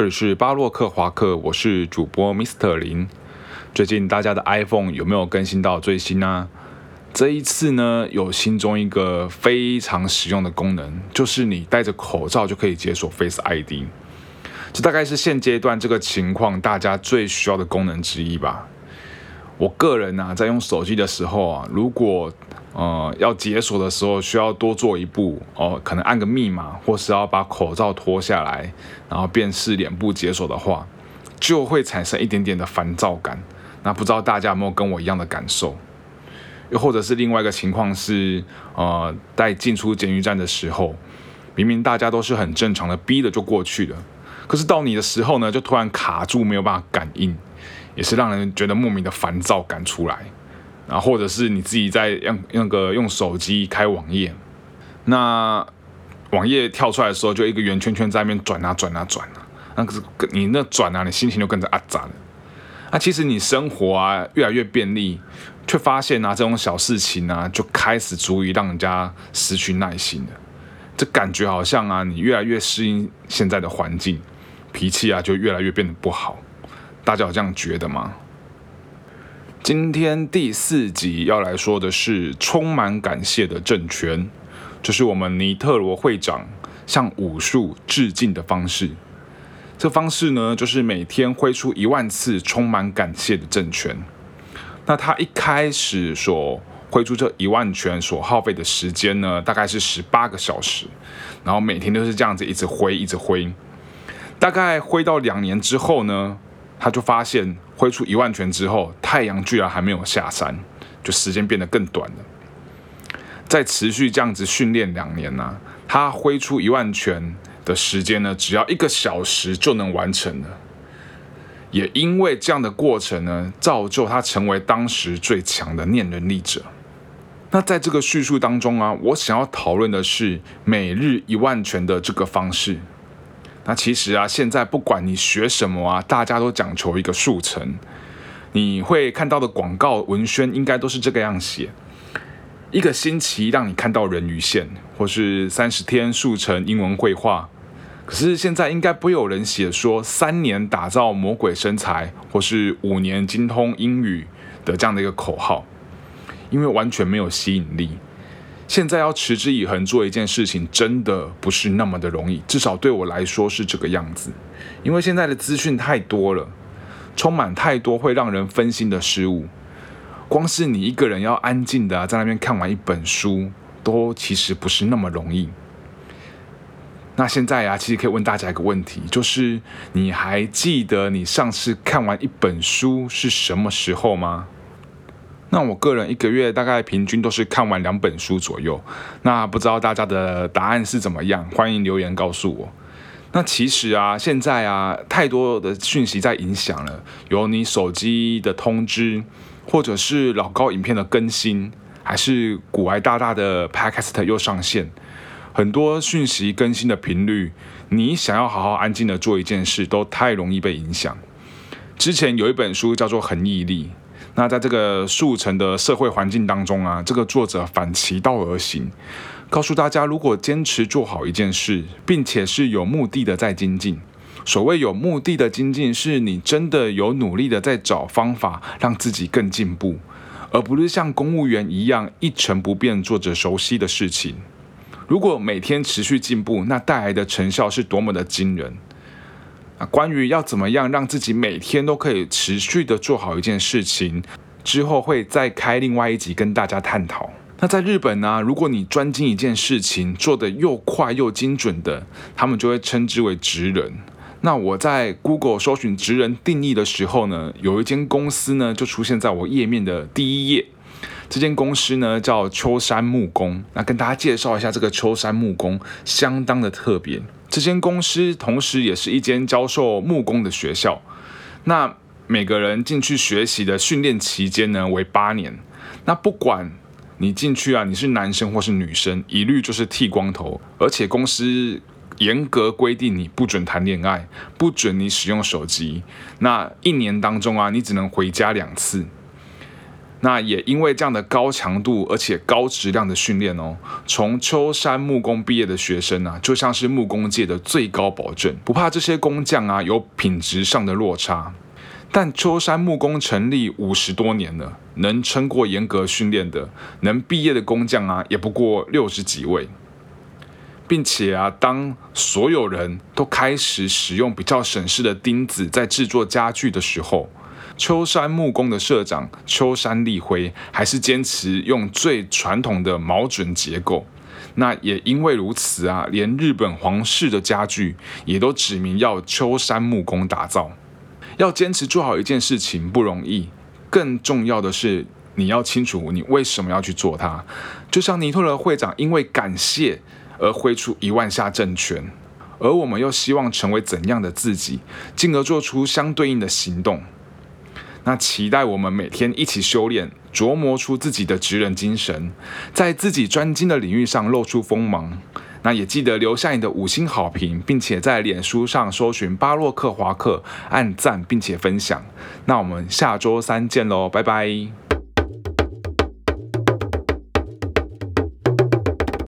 这里是巴洛克华克，我是主播 Mr 林。最近大家的 iPhone 有没有更新到最新呢？这一次呢，有新增一个非常实用的功能，就是你戴着口罩就可以解锁 Face ID。这大概是现阶段这个情况大家最需要的功能之一吧。我个人呢，在用手机的时候啊，如果呃，要解锁的时候需要多做一步哦，可能按个密码，或是要把口罩脱下来，然后辨识脸部解锁的话，就会产生一点点的烦躁感。那不知道大家有没有跟我一样的感受？又或者是另外一个情况是，呃，在进出监狱站的时候，明明大家都是很正常的，逼的就过去了，可是到你的时候呢，就突然卡住，没有办法感应，也是让人觉得莫名的烦躁感出来。啊，或者是你自己在用那个用手机开网页，那网页跳出来的时候，就一个圆圈圈在那边转啊转啊转啊，那个是你那转啊，你心情就跟着啊杂了。那其实你生活啊越来越便利，却发现啊这种小事情啊就开始足以让人家失去耐心了。这感觉好像啊你越来越适应现在的环境，脾气啊就越来越变得不好。大家有这样觉得吗？今天第四集要来说的是充满感谢的政权，这是我们尼特罗会长向武术致敬的方式。这方式呢，就是每天挥出一万次充满感谢的政权。那他一开始所挥出这一万拳所耗费的时间呢，大概是十八个小时，然后每天都是这样子一直挥，一直挥。大概挥到两年之后呢？他就发现挥出一万拳之后，太阳居然还没有下山，就时间变得更短了。再持续这样子训练两年呢，他挥出一万拳的时间呢，只要一个小时就能完成了。也因为这样的过程呢，造就他成为当时最强的念能力者。那在这个叙述当中啊，我想要讨论的是每日一万拳的这个方式。那其实啊，现在不管你学什么啊，大家都讲求一个速成。你会看到的广告文宣应该都是这个样写：一个星期让你看到人鱼线，或是三十天速成英文绘画。可是现在应该不有人写说三年打造魔鬼身材，或是五年精通英语的这样的一个口号，因为完全没有吸引力。现在要持之以恒做一件事情，真的不是那么的容易，至少对我来说是这个样子。因为现在的资讯太多了，充满太多会让人分心的事物。光是你一个人要安静的在那边看完一本书，都其实不是那么容易。那现在啊，其实可以问大家一个问题，就是你还记得你上次看完一本书是什么时候吗？那我个人一个月大概平均都是看完两本书左右。那不知道大家的答案是怎么样？欢迎留言告诉我。那其实啊，现在啊，太多的讯息在影响了，有你手机的通知，或者是老高影片的更新，还是古埃大大的 Podcast 又上线，很多讯息更新的频率，你想要好好安静的做一件事，都太容易被影响。之前有一本书叫做《恒毅力》。那在这个速成的社会环境当中啊，这个作者反其道而行，告诉大家，如果坚持做好一件事，并且是有目的的在精进。所谓有目的的精进，是你真的有努力的在找方法让自己更进步，而不是像公务员一样一成不变做着熟悉的事情。如果每天持续进步，那带来的成效是多么的惊人。那关于要怎么样让自己每天都可以持续的做好一件事情，之后会再开另外一集跟大家探讨。那在日本呢，如果你专精一件事情做得又快又精准的，他们就会称之为职人。那我在 Google 搜寻职人定义的时候呢，有一间公司呢就出现在我页面的第一页。这间公司呢叫秋山木工。那跟大家介绍一下，这个秋山木工相当的特别。这间公司同时也是一间教授木工的学校。那每个人进去学习的训练期间呢为八年。那不管你进去啊，你是男生或是女生，一律就是剃光头。而且公司严格规定你不准谈恋爱，不准你使用手机。那一年当中啊，你只能回家两次。那也因为这样的高强度而且高质量的训练哦，从秋山木工毕业的学生啊，就像是木工界的最高保证，不怕这些工匠啊有品质上的落差。但秋山木工成立五十多年了，能撑过严格训练的，能毕业的工匠啊，也不过六十几位。并且啊，当所有人都开始使用比较省事的钉子在制作家具的时候，秋山木工的社长秋山立辉还是坚持用最传统的毛准结构。那也因为如此啊，连日本皇室的家具也都指明要秋山木工打造。要坚持做好一件事情不容易，更重要的是你要清楚你为什么要去做它。就像尼特勒会长因为感谢。而挥出一万下正拳，而我们又希望成为怎样的自己，进而做出相对应的行动。那期待我们每天一起修炼，琢磨出自己的职人精神，在自己专精的领域上露出锋芒。那也记得留下你的五星好评，并且在脸书上搜寻巴洛克华克，按赞并且分享。那我们下周三见喽，拜拜。